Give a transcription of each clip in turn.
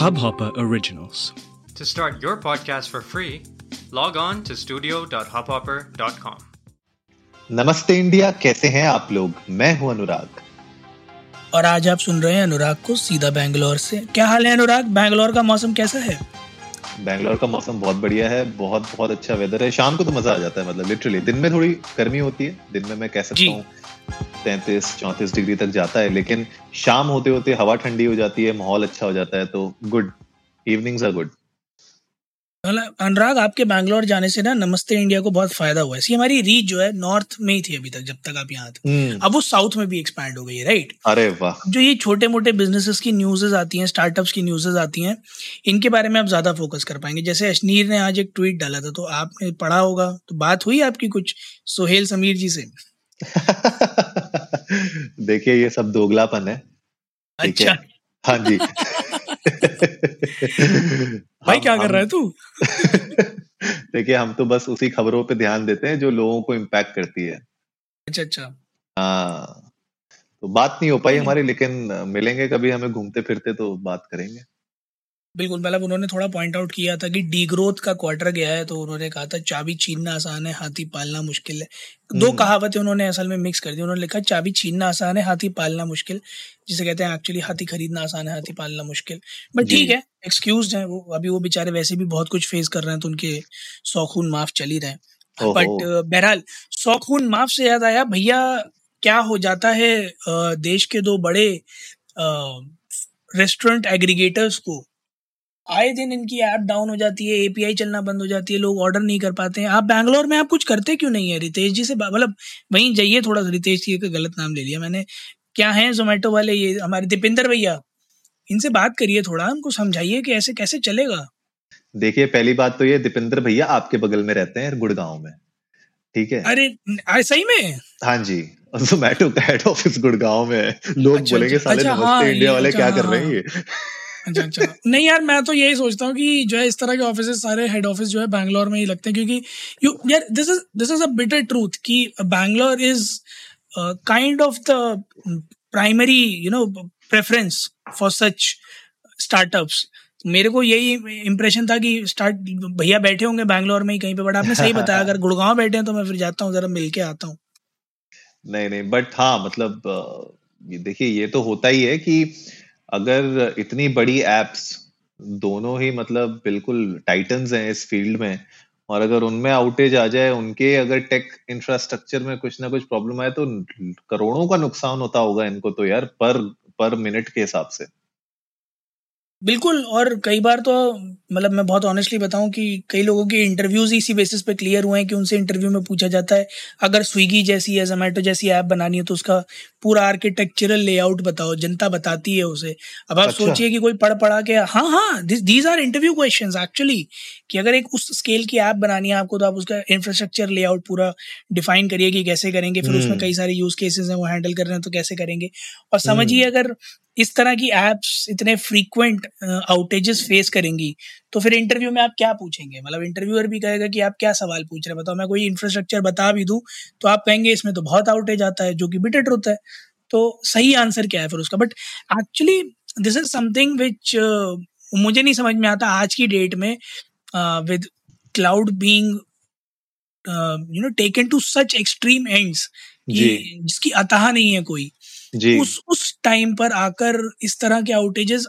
Hubhopper Originals. To start your podcast for free, log on to studio.hubhopper.com. नमस्ते India कैसे हैं आप लोग? मैं हूँ अनुराग। और आज आप सुन रहे हैं अनुराग को सीधा बैंगलोर से। क्या हाल है अनुराग? बैंगलोर का मौसम कैसा है? बैंगलोर का मौसम बहुत बढ़िया है बहुत बहुत अच्छा वेदर है। शाम को तो मज़ा आ जाता है मतलब लिटरली दिन में थोड़ी गर्मी होती है दिन में मैं कह सकता हूँ तैतीस चौंतीस डिग्री तक जाता है लेकिन शाम होते होते हवा ठंडी हो जाती है माहौल अच्छा हो जाता है तो good evenings are good Anurag आपके बैंगलोर जाने से ना नमस्ते इंडिया को बहुत फ़ायदा हुआ है। हमारी रीच जो है नॉर्थ में ही थी अभी तक जब तक आप यहाँ थे। अब वो साउथ में भी एक्सपैंड हो गई है राइट अरे वाह। जो ये छोटे मोटे बिजनेसेस की न्यूज़ेस आती हैं स्टार्टअप्स की न्यूज़ेस आती हैं इनके बारे में आप ज़्यादा फोकस कर पाएँगे। जैसे अशनीर ने आज एक ट्वीट डाला था तो आपने पढ़ा होगा तो बात हुई आपकी कुछ सोहेल समीर जी से? देखिए ये सब दोगलापन है। अच्छा है? हाँ जी। भाई हम- क्या कर हम- रहा है तू? देखिए हम तो बस उसी खबरों पे ध्यान देते हैं जो लोगों को इम्पैक्ट करती है। अच्छा अच्छा। हाँ। तो बात नहीं हो पाई हमारी लेकिन मिलेंगे कभी हमें घूमते फिरते तो बात करेंगे। बिल्कुल मतलब उन्होंने थोड़ा पॉइंट आउट किया था कि डी ग्रोथ का क्वार्टर गया है तो उन्होंने कहा था चाबी छीनना आसान है हाथी पालना मुश्किल है। दो हम्म। कहावतें उन्होंने असल में मिक्स कर दी। उन्होंने लिखा चाबी छीनना आसान है हाथी पालना मुश्किल। जिसे कहते हैं एक्चुअली हाथी खरीदना आसान है हाथी पालना मुश्किल। बट ठीक है एक्सक्यूज है वो। अभी वो बेचारे वैसे भी बहुत कुछ फेस कर रहे हैं तो उनके सौ खून माफ़ चल ही रहे हैं। बट बहरहाल सौ खून माफ़ से याद आया भैया क्या हो जाता है देश के दो बड़े रेस्टोरेंट एग्रीगेटर्स को आए दिन इनकी ऐप डाउन हो जाती है एपीआई चलना बंद हो जाती है लोग ऑर्डर नहीं कर पाते हैं। आप बैंगलोर में आप कुछ करते क्यों नहीं है? रितेश जी से मतलब वहीं जाइए थोड़ा सा रितेश जी का गलत नाम ले लिया मैंने। क्या है जोमेटो वाले? ये हमारे दीपिंदर भैया इनसे बात करिए थोड़ा उनको समझाइए कि ऐसे कैसे चलेगा। देखिए पहली बात तो ये दीपिंदर भैया आपके बगल में रहते हैं गुड़गांव में ठीक है? अरे आ, सही में? हाँ जी जोमेटो का हेड ऑफ़िस गुड़गांव में है। लोग अच्छा, बोलेंगे अच्छा, साले अच्छा, नमस्ते हाँ, इंडिया वाले अच्छा, क्या हाँ, कर रहे हैं हाँ। ये? अच्छा अच्छा। नहीं यार, मैं तो यही सोचता हूँ कि जो है, इस तरह के ऑफ़िस सारे हेड ऑफ़िस जो है बैंगलोर में ही लगते हैं क्योंकि यू यार this is this is a bitter truth कि Bangalore is kind of the primary you know preference for such startups मेरे को यही इम्प्रेशन था कि स्टार्ट भैया बैठे होंगे बैंगलोर में ही कहीं पे बट आपने सही बताया, अगर गुड़गांव बैठे हैं तो मैं फिर जाता हूँ, जरा मिल के आता हूँ। नहीं नहीं बट हाँ मतलब ये देखिए, ये तो होता ही है कि अगर इतनी बड़ी एप्स दोनों ही मतलब बिल्कुल टाइटन्स हैं इस फ़ील्ड में, और अगर उनमें आउटेज आ जाए, उनके अगर टेक इंफ्रास्ट्रक्चर में कुछ ना कुछ प्रॉब्लम आए तो करोड़ों का नुकसान होता होगा इनको तो यार, पर पर मिनट के हिसाब से। बिल्कुल और कई बार तो मतलब मैं बहुत ऑनेस्टली बताऊँ कि कई लोगों के इंटरव्यूज़ इसी बेसिस पे क्लियर हुए हैं कि उनसे इंटरव्यू में पूछा जाता है। अगर स्विगी जैसी या जोमेटो जैसी ऐप बनानी है तो उसका पूरा आर्किटेक्चरल लेआउट बताओ जनता बताती है उसे। अब आप अच्छा। सोचिए कि कोई पढ़ पढ़ा के हाँ हाँ these are interview question actually कि अगर एक उस स्केल की ऐप बनानी है आपको तो आप उसका इंफ्रास्ट्रक्चर लेआउट पूरा डिफाइन करिए कि कैसे करेंगे फिर उसमें हम्म। कई सारे यूज़ केसेस हैं वो हैंडल कर रहे हैं तो कैसे करेंगे। और समझिए अगर इस तरह की एप्स इतने फ्रीक्वेंट आउटेजेस फेस करेंगी तो फिर इंटरव्यू में आप क्या पूछेंगे? मतलब इंटरव्यूअर भी कहेगा कि आप क्या सवाल पूछ रहे हैं? बताओ मैं कोई इंफ्रास्ट्रक्चर बता भी दूँ तो आप कहेंगे इसमें तो बहुत आउटेज आता है जो कि बिटर ट्रुथ है। तो सही आंसर क्या है फिर उसका? But actually this is something which मुझे नहीं समझ में आता आज की डेट में with cloud being you know taken to such extreme ends जिसकी अतः नहीं है कोई। जी। उस उस टाइम पर आकर इस तरह के आउटेजेस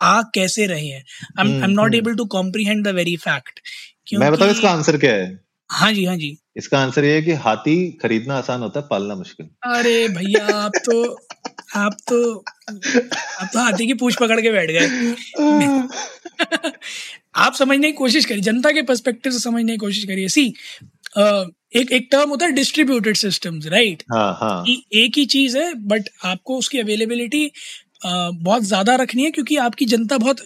आ कैसे रहे हैं? I am not. Able to comprehend the very fact मैं बताऊँ इसका आंसर क्या है? हाँ जी हाँ जी। इसका आंसर ये है कि हाथी खरीदना आसान होता है पालना मुश्किल। अरे भैया आप तो आप तो आप तो हाथी की पूछ पकड़ के बैठ गए। आप समझने की कोशिश करिए जनता के पर्सपेक्टिव से समझने की कोशिश करिए। सी एक एक टर्म होता है डिस्ट्रीब्यूटेड सिस्टम्स राइट हाँ हाँ। एक ही चीज़ है बट आपको उसकी अवेलेबिलिटी बहुत ज़्यादा रखनी है क्योंकि आपकी जनता बहुत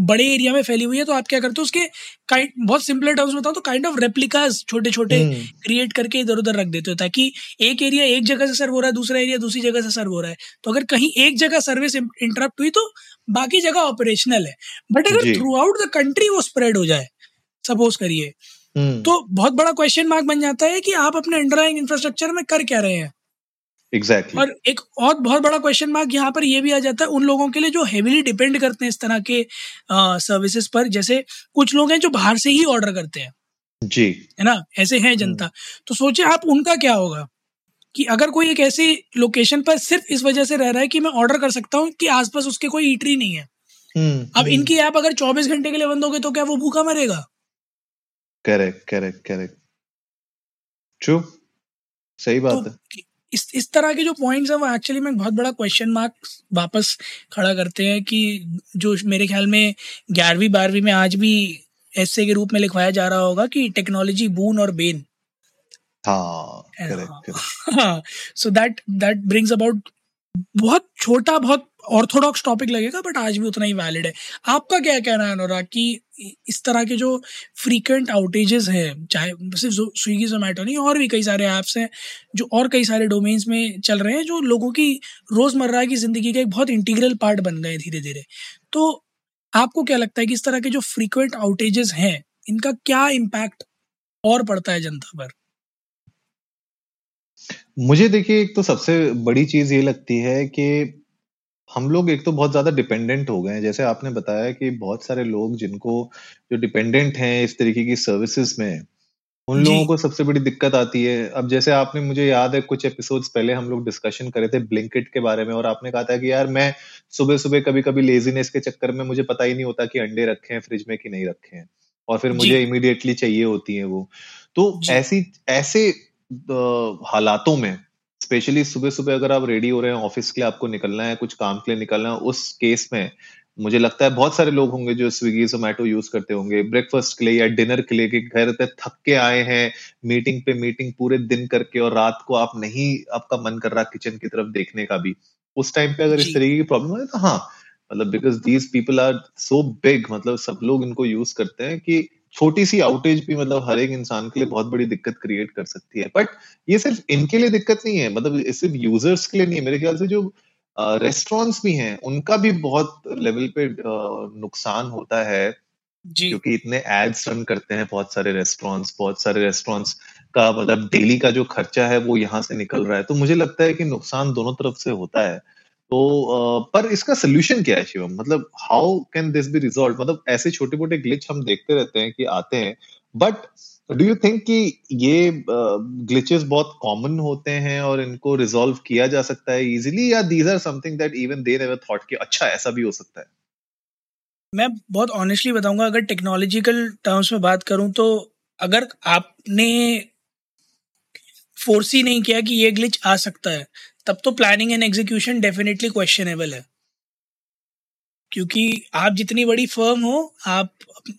बड़े एरिया में फैली हुई है तो आप क्या करते हो उसके काइंड बहुत सिंपल टर्म्स में बताऊँ तो काइंड ऑफ़ रेप्लिकास छोटे छोटे। क्रिएट करके इधर उधर रख देते हो ताकि एक एरिया एक जगह से सर्व हो रहा है दूसरा एरिया दूसरी जगह से सर्व हो रहा है। तो अगर कहीं एक जगह सर्विस इंटरप्ट हुई तो बाकी जगह ऑपरेशनल है। बट अगर थ्रू आउट द कंट्री वो स्प्रेड हो जाए सपोज़ करिए तो बहुत बड़ा क्वेश्चन मार्क बन जाता है कि आप अपने अंडरलाइंग इंफ्रास्ट्रक्चर में कर क्या रहे हैं। एग्जैक्टली और एक और बहुत बड़ा क्वेश्चन मार्क यहाँ पर ये भी आ जाता है उन लोगों के लिए जो हेविली डिपेंड करते हैं इस तरह के सर्विसेज़ पर। जैसे कुछ लोग हैं जो बाहर से ही ऑर्डर करते हैं। जी। है ना? ऐसे हैं जनता। तो सोचे आप उनका क्या होगा? कि अगर कोई एक ऐसी लोकेशन पर सिर्फ़ इस वजह से रह रहा है कि मैं ऑर्डर कर सकता हूँ कि आसपास उसके कोई ईटरी नहीं है। हम्म अब हम्म। इनकी ऐप अगर 24 घंटे के लिए बंद होगी तो क्या वो भूखा मरेगा? करेक्ट करेक्ट करेक्ट ट्रू सही बात तो है। इस इस तरह के जो पॉइंट्स हैं वो एक्चुअली में बहुत बड़ा क्वेश्चन मार्क वापस खड़ा करते हैं कि जो मेरे ख्याल में ग्यारहवीं बारहवीं में आज भी ऐसे के रूप में लिखवाया जा रहा होगा कि टेक्नोलॉजी बून और बेन हाँ हाँ so that that brings about बहुत छोटा बहुत ऑर्थोडॉक्स टॉपिक लगेगा बट आज भी उतना ही वैलिड है। आपका क्या कहना है, अनुराग, कि इस तरह के जो फ्रीक्वेंट आउटेजेस हैं, चाहे सिर्फ़ स्विगी जोमेटो नहीं, और भी कई सारे ऐप्स हैं, जो और कई सारे डोमेन्स में चल रहे हैं, जो लोगों की रोज़मर्रा की ज़िंदगी का एक बहुत इंटीग्रल पार्ट बन गए धीरे धीरे तो आपको क्या लगता है कि इस तरह के जो फ्रीक्वेंट आउटेजेस हैं, इनका क्या इम्पैक्ट और पड़ता है जनता पर? मुझे देखिए, एक तो सबसे बड़ी चीज़ ये लगती है कि हम लोग एक तो बहुत ज़्यादा डिपेंडेंट हो गए हैं। जैसे आपने बताया कि बहुत सारे लोग जिनको जो डिपेंडेंट हैं इस तरीके की सर्विसेज़ में उन जी। लोगों को सबसे बड़ी दिक्कत आती है। अब जैसे आपने मुझे याद है कुछ एपिसोड्स पहले हम लोग डिस्कशन करे थे ब्लिंकिट के बारे में और आपने कहा था कि यार मैं सुबह सुबह कभी कभी लेजीनेस के चक्कर में मुझे पता ही नहीं होता कि अंडे रखे हैं फ्रिज में कि नहीं रखे हैं और फिर जी। मुझे इमीडिएटली चाहिए होती है वो। तो जी। ऐसी ऐसे अ, हालातों में स्पेशली सुबह सुबह अगर आप रेडी हो रहे हैं ऑफ़िस के लिए आपको निकलना है कुछ काम के लिए निकलना है उस केस में मुझे लगता है बहुत सारे लोग होंगे जो स्विगी जोमेटो यूज़ करते होंगे ब्रेकफास्ट के लिए या डिनर के लिए कि घर पे थक के आए हैं मीटिंग पे मीटिंग पूरे दिन करके और रात को आप नहीं आपका मन कर रहा किचन की तरफ़ देखने का भी। उस टाइम पे अगर इस तरीके की प्रॉब्लम है तो हाँ मतलब because these people are so big मतलब सब लोग इनको यूज़ करते हैं कि छोटी सी आउटेज भी मतलब हर एक इंसान के लिए बहुत बड़ी दिक्कत क्रिएट कर सकती है। बट ये सिर्फ़ इनके लिए दिक्कत नहीं है मतलब ये सिर्फ़ यूज़र्स के लिए नहीं है। मेरे ख्याल से जो रेस्टोरेंट्स भी हैं उनका भी बहुत लेवल पे नुकसान होता है। जी। क्योंकि इतने एड्स रन करते हैं बहुत सारे रेस्टोरेंट्स बहुत सारे रेस्टोरेंट्स का मतलब डेली का जो खर्चा है वो यहाँ से निकल रहा है। तो मुझे लगता है कि नुकसान दोनों तरफ़ से होता है। तो पर इसका सोल्यूशन क्या है, शिवम? मतलब how can this be resolve मतलब ऐसे छोटे मोटे ग्लिच हम देखते रहते हैं कि आते हैं बट डू यू थिंक कि ये ग्लिचेस बहुत कॉमन होते हैं और इनको रिजॉल्व किया जा सकता है इजीली या these are something that even they never thought कि अच्छा ऐसा भी हो सकता है? मैं बहुत ऑनेस्टली बताऊँगा, अगर टेक्नोलॉजिकल टर्म्स में बात करूँ तो अगर आपने फोर्स ही नहीं किया कि ये ग्लिच आ सकता है। तब तो planning and execution definitely questionable है। क्योंकि आप जितनी बड़ी फर्म हो आप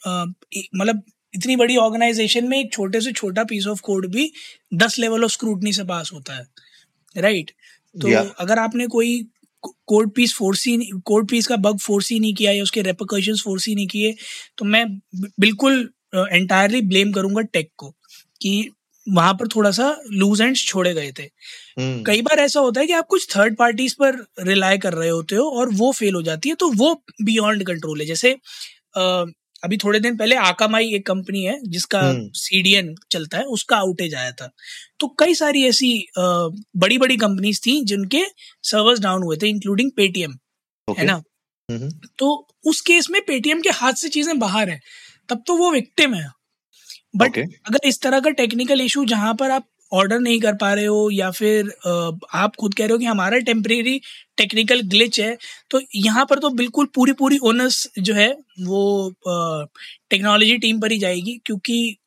मतलब इतनी बड़ी ऑर्गेनाइजेशन में एक छोटे से छोटा पीस ऑफ़ कोड भी दस लेवल ऑफ़ स्क्रूटनी से पास होता है। राइट तो या अगर आपने कोई कोड पीस फोर्स ही कोड पीस का बग फोर्स ही नहीं किया या उसके रेपोकशंस फोर्स ही नहीं किए तो मैं बिल्कुल एंटायरली ब्लेम करूँगा टेक को कि वहाँ पर थोड़ा सा लूज एंड छोड़े गए थे। हम्म। कई बार ऐसा होता है कि आप कुछ थर्ड पार्टीज़ पर रिलाय कर रहे होते हो और वो फेल हो जाती है तो वो बियॉन्ड कंट्रोल है। जैसे अ, अभी थोड़े दिन पहले आकामाई एक कंपनी है जिसका हम्म। सीडीएन चलता है उसका आउटेज आया था। तो कई सारी ऐसी बड़ी बड़ी कंपनीज़ थी जिनके सर्वर्स डाउन हुए थे इंक्लूडिंग पेटीएम है ना? हम्म। तो उस केस में पेटीएम के हाथ से चीज़ें बाहर है तब तो वो विक्टिम है। बट ओके अगर इस तरह का टेक्निकल इशू जहाँ पर आप ऑर्डर नहीं कर पा रहे हो या फिर आप खुद कह रहे हो कि हमारा टेम्परेरी टेक्निकल ग्लिच है तो यहाँ पर तो बिल्कुल पूरी पूरी ओनर्स जो है वो टेक्नोलॉजी टीम पर ही जाएगी क्योंकि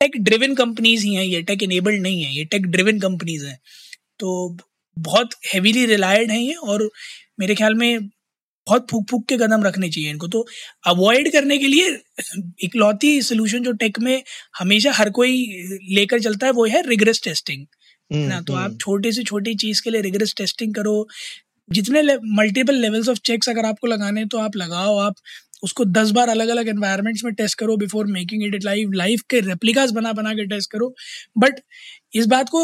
टेक ड्रिवन कंपनीज़ ही हैं ये टेक इनेबल्ड नहीं है ये टेक ड्रिवन कंपनीज़ हैं। तो बहुत हेवीली रिलायड हैं ये और मेरे ख्याल में बहुत फूक फूक के कदम रखने चाहिए इनको। तो अवॉइड करने के लिए इकलौती सोल्यूशन जो टेक में हमेशा हर कोई लेकर चलता है वो है रिग्रेस टेस्टिंग है हम्म ना तो आप हम्म। छोटे से छोटी चीज़ के लिए रिग्रेस टेस्टिंग करो। जितने मल्टीपल लेवल्स ऑफ़ चेक्स अगर आपको लगाने हैं तो आप लगाओ। आप उसको दस बार अलग अलग एनवायरनमेंट्स में टेस्ट करो before making it live life के रेप्लिकास बना बना के टेस्ट करो। बट इस बात को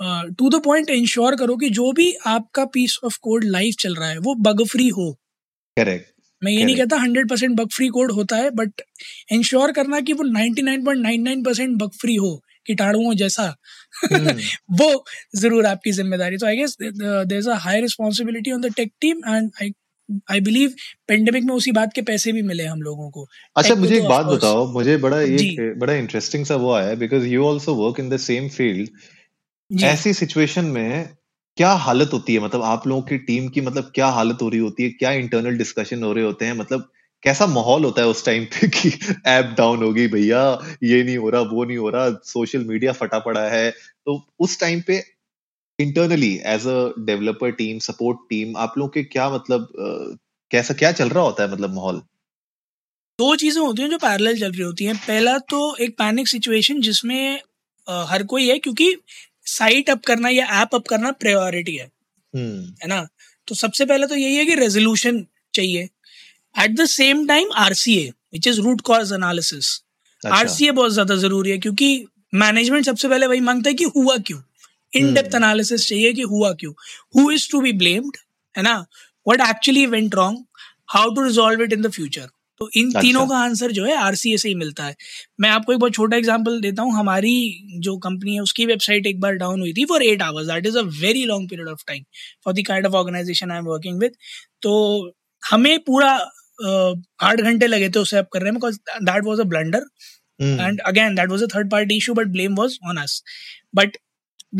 टू द पॉइंट इंश्योर करो कि जो भी आपका पीस ऑफ़ कोड लाइव चल रहा है वो बग फ्री हो। करेक्ट मैं ये नहीं कहता hundred percent bug free code होता है बट इंश्योर करना कि वो ninety nine point nine nine percent bug free हो कीटाणुओं जैसा। हम्म वो ज़रूर आपकी ज़िम्मेदारी। तो I guess there is a high responsibility on the tech team and I I believe pandemic में उसी बात के पैसे भी मिले हम लोगों को। अच्छा मुझे एक बात बताओ मुझे बड़ा एक बड़ा इंटरेस्टिंग सा वो आया because you also work in the same field ऐसी सिचुएशन में क्या हालत होती है? मतलब आप लोगों की टीम की मतलब क्या हालत हो रही होती है? क्या इंटरनल डिस्कशन हो रहे होते हैं? मतलब कैसा माहौल होता है उस टाइम पे कि ऐप डाउन हो गई भैया ये नहीं हो रहा वो नहीं हो रहा सोशल मीडिया फटा पड़ा है। तो उस टाइम पे internally as a developer team support team आप लोगों के क्या मतलब कैसा क्या चल रहा होता है मतलब माहौल? दो चीज़ें होती हैं जो पैरेलल चल रही होती हैं। पहला तो एक पैनिक सिचुएशन जिसमें हर कोई है क्योंकि साइट अप करना या ऐप अप करना प्रायोरिटी है। हम्म। है ना? तो सबसे पहले तो यही है कि रेजोल्यूशन चाहिए। At the same time RCA which is root cause analysis RCA बहुत ज़्यादा ज़रूरी है क्योंकि मैनेजमेंट सबसे पहले वही माँगता है कि हुआ क्यों? इन डेप्थ एनालिसिस चाहिए कि हुआ क्यों? Who is to be blamed है ना? What actually went wrong how to resolve it in the future तो इन अच्छा। तीनों का आंसर जो है आरसीए से ही मिलता है। मैं आपको एक बहुत छोटा एग्जांपल देता हूँ। हमारी जो कंपनी है उसकी वेबसाइट एक बार डाउन हुई थी for eight hours that is a very long period of time for the kind of organisation I am working with तो हमें पूरा अ, आठ घंटे लगे थे उसे अप कर रहे हैं because that was a blunder again that was a third party issue but blame was on us but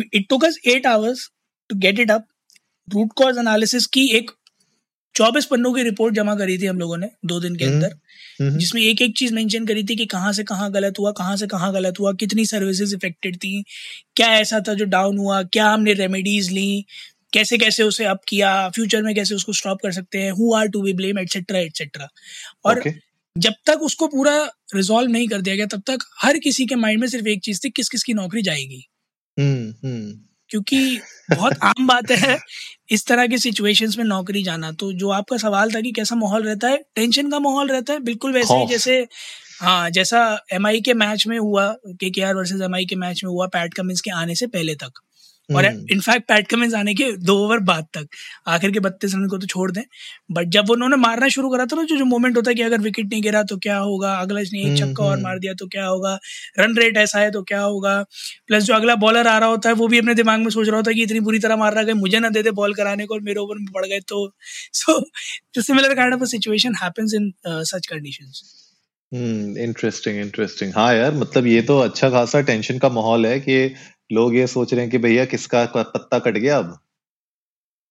we- it took us eight hours to get it up root cause analysis की एक चौबीस पन्नों की report जमा करी थी हम लोगों ने दो दिन के हम्म अंदर। हम्म। जिसमें एक एक चीज़ मेंशन करी थी कि कहाँ से कहाँ गलत हुआ कहाँ से कहाँ गलत हुआ कितनी सर्विसेज़ इफेक्टेड थी क्या ऐसा था जो डाउन हुआ क्या हमने रेमेडीज ली कैसे कैसे उसे अप किया फ्यूचर में कैसे उसको स्टॉप कर सकते हैं who are to be blame etcetera etcetera और ओके जब तक उसको पूरा रिजॉल्व नहीं कर दिया गया तब तक हर किसी के माइंड में सिर्फ़ एक चीज़ थी किस किस की नौकरी जाएगी। हम्म हम्म। क्योंकि बहुत आम बात है इस तरह के सिचुएशंस में नौकरी जाना। तो जो आपका सवाल था कि कैसा माहौल रहता है टेंशन का माहौल रहता है बिल्कुल वैसे ही जैसे हाँ जैसा एमआई के मैच में हुआ K K R versus M K match में हुआ पैट कमिंस के आने से पहले तक। और इनफैक्ट पैट कमिंस आने के दो ओवर बाद तक। आखिर के बत्तीस रन को तो छोड़ दें। बट जब उन्होंने मारना शुरू करा था ना जो जो मोमेंट होता है कि अगर विकेट नहीं गिरा तो क्या होगा? अगला इसने एक हम्म छक्का और हम्म। मार दिया तो क्या होगा? रन रेट ऐसा है तो क्या होगा? प्लस जो अगला बॉलर आ रहा होता है वो भी अपने दिमाग में सोच रहा होता है कि इतनी बुरी तरह मार रहा है मुझे ना दे दे बॉल कराने को और मेरे ओवर में पड़ गए तो। So similar kind of a situation happens in such conditions hmm interesting interesting हाँ यार मतलब ये तो अच्छा खासा टेंशन का माहौल है कि लोग ये सोच रहे हैं कि भैया किसका पत्ता कट गया अब?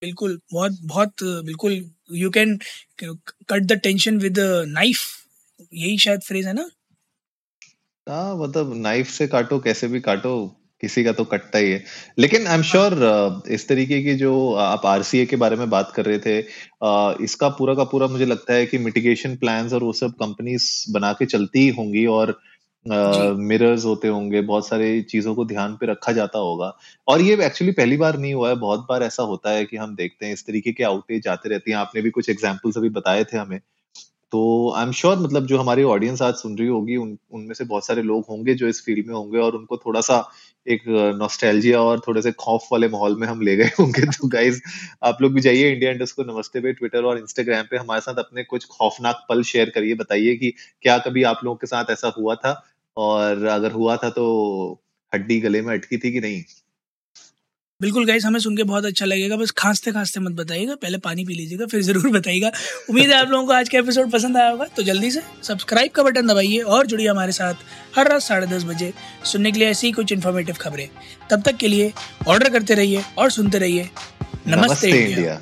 बिल्कुल बहुत बहुत बिल्कुल you can cut the tension with knife यही शायद फ्रेज है ना? हाँ मतलब नाइफ से काटो कैसे भी काटो किसी का तो कटता ही है। लेकिन आई एम श्योर इस तरीके की जो आप आरसीए के बारे में बात कर रहे थे इसका पूरा का पूरा मुझे लगता है कि मिटिगेशन प्लान्स और वो सब कंपनीज़ बना के चलती ही होंगी और जी मिरर्स होते होंगे बहुत सारी चीज़ों को ध्यान पे रखा जाता होगा। और ये एक्चुअली पहली बार नहीं हुआ है बहुत बार ऐसा होता है कि हम देखते हैं इस तरीके के आउटेज आते रहते हैं। आपने भी कुछ एग्जांपल्स अभी बताए थे हमें। तो आई एम श्योर मतलब जो हमारी ऑडियंस आज सुन रही होगी उन उनमें से बहुत सारे लोग होंगे जो इस फ़ील्ड में होंगे और उनको थोड़ा सा एक नॉस्टैल्जिया और थोड़े से खौफ वाले माहौल में हम ले गए होंगे। तो गाइज़ आप लोग भी जाइए इंडिया इंडस्ट को नमस्ते पे ट्विटर और इंस्टाग्राम पे। हमारे साथ अपने कुछ खौफनाक पल शेयर करिए। बताइए कि क्या कभी आप लोगों के साथ ऐसा हुआ था? और अगर हुआ था तो हड्डी गले में अटकी थी कि नहीं? बिल्कुल गाइस हमें सुन के बहुत अच्छा लगेगा। बस खांसते खांसते मत बताइएगा। पहले पानी पी लीजिएगा फिर ज़रूर बताइएगा। उम्मीद है आप लोगों को आज का एपिसोड पसंद आया होगा तो जल्दी से सब्सक्राइब का बटन दबाइए और जुड़िए हमारे साथ हर रात साढ़े दस बजे सुनने के लिए ऐसी कुछ इन्फॉर्मेटिव खबरें। तब तक के लिए ऑर्डर करते रहिए और सुनते रहिए। नमस्ते, नमस्ते इंडिया इंडिया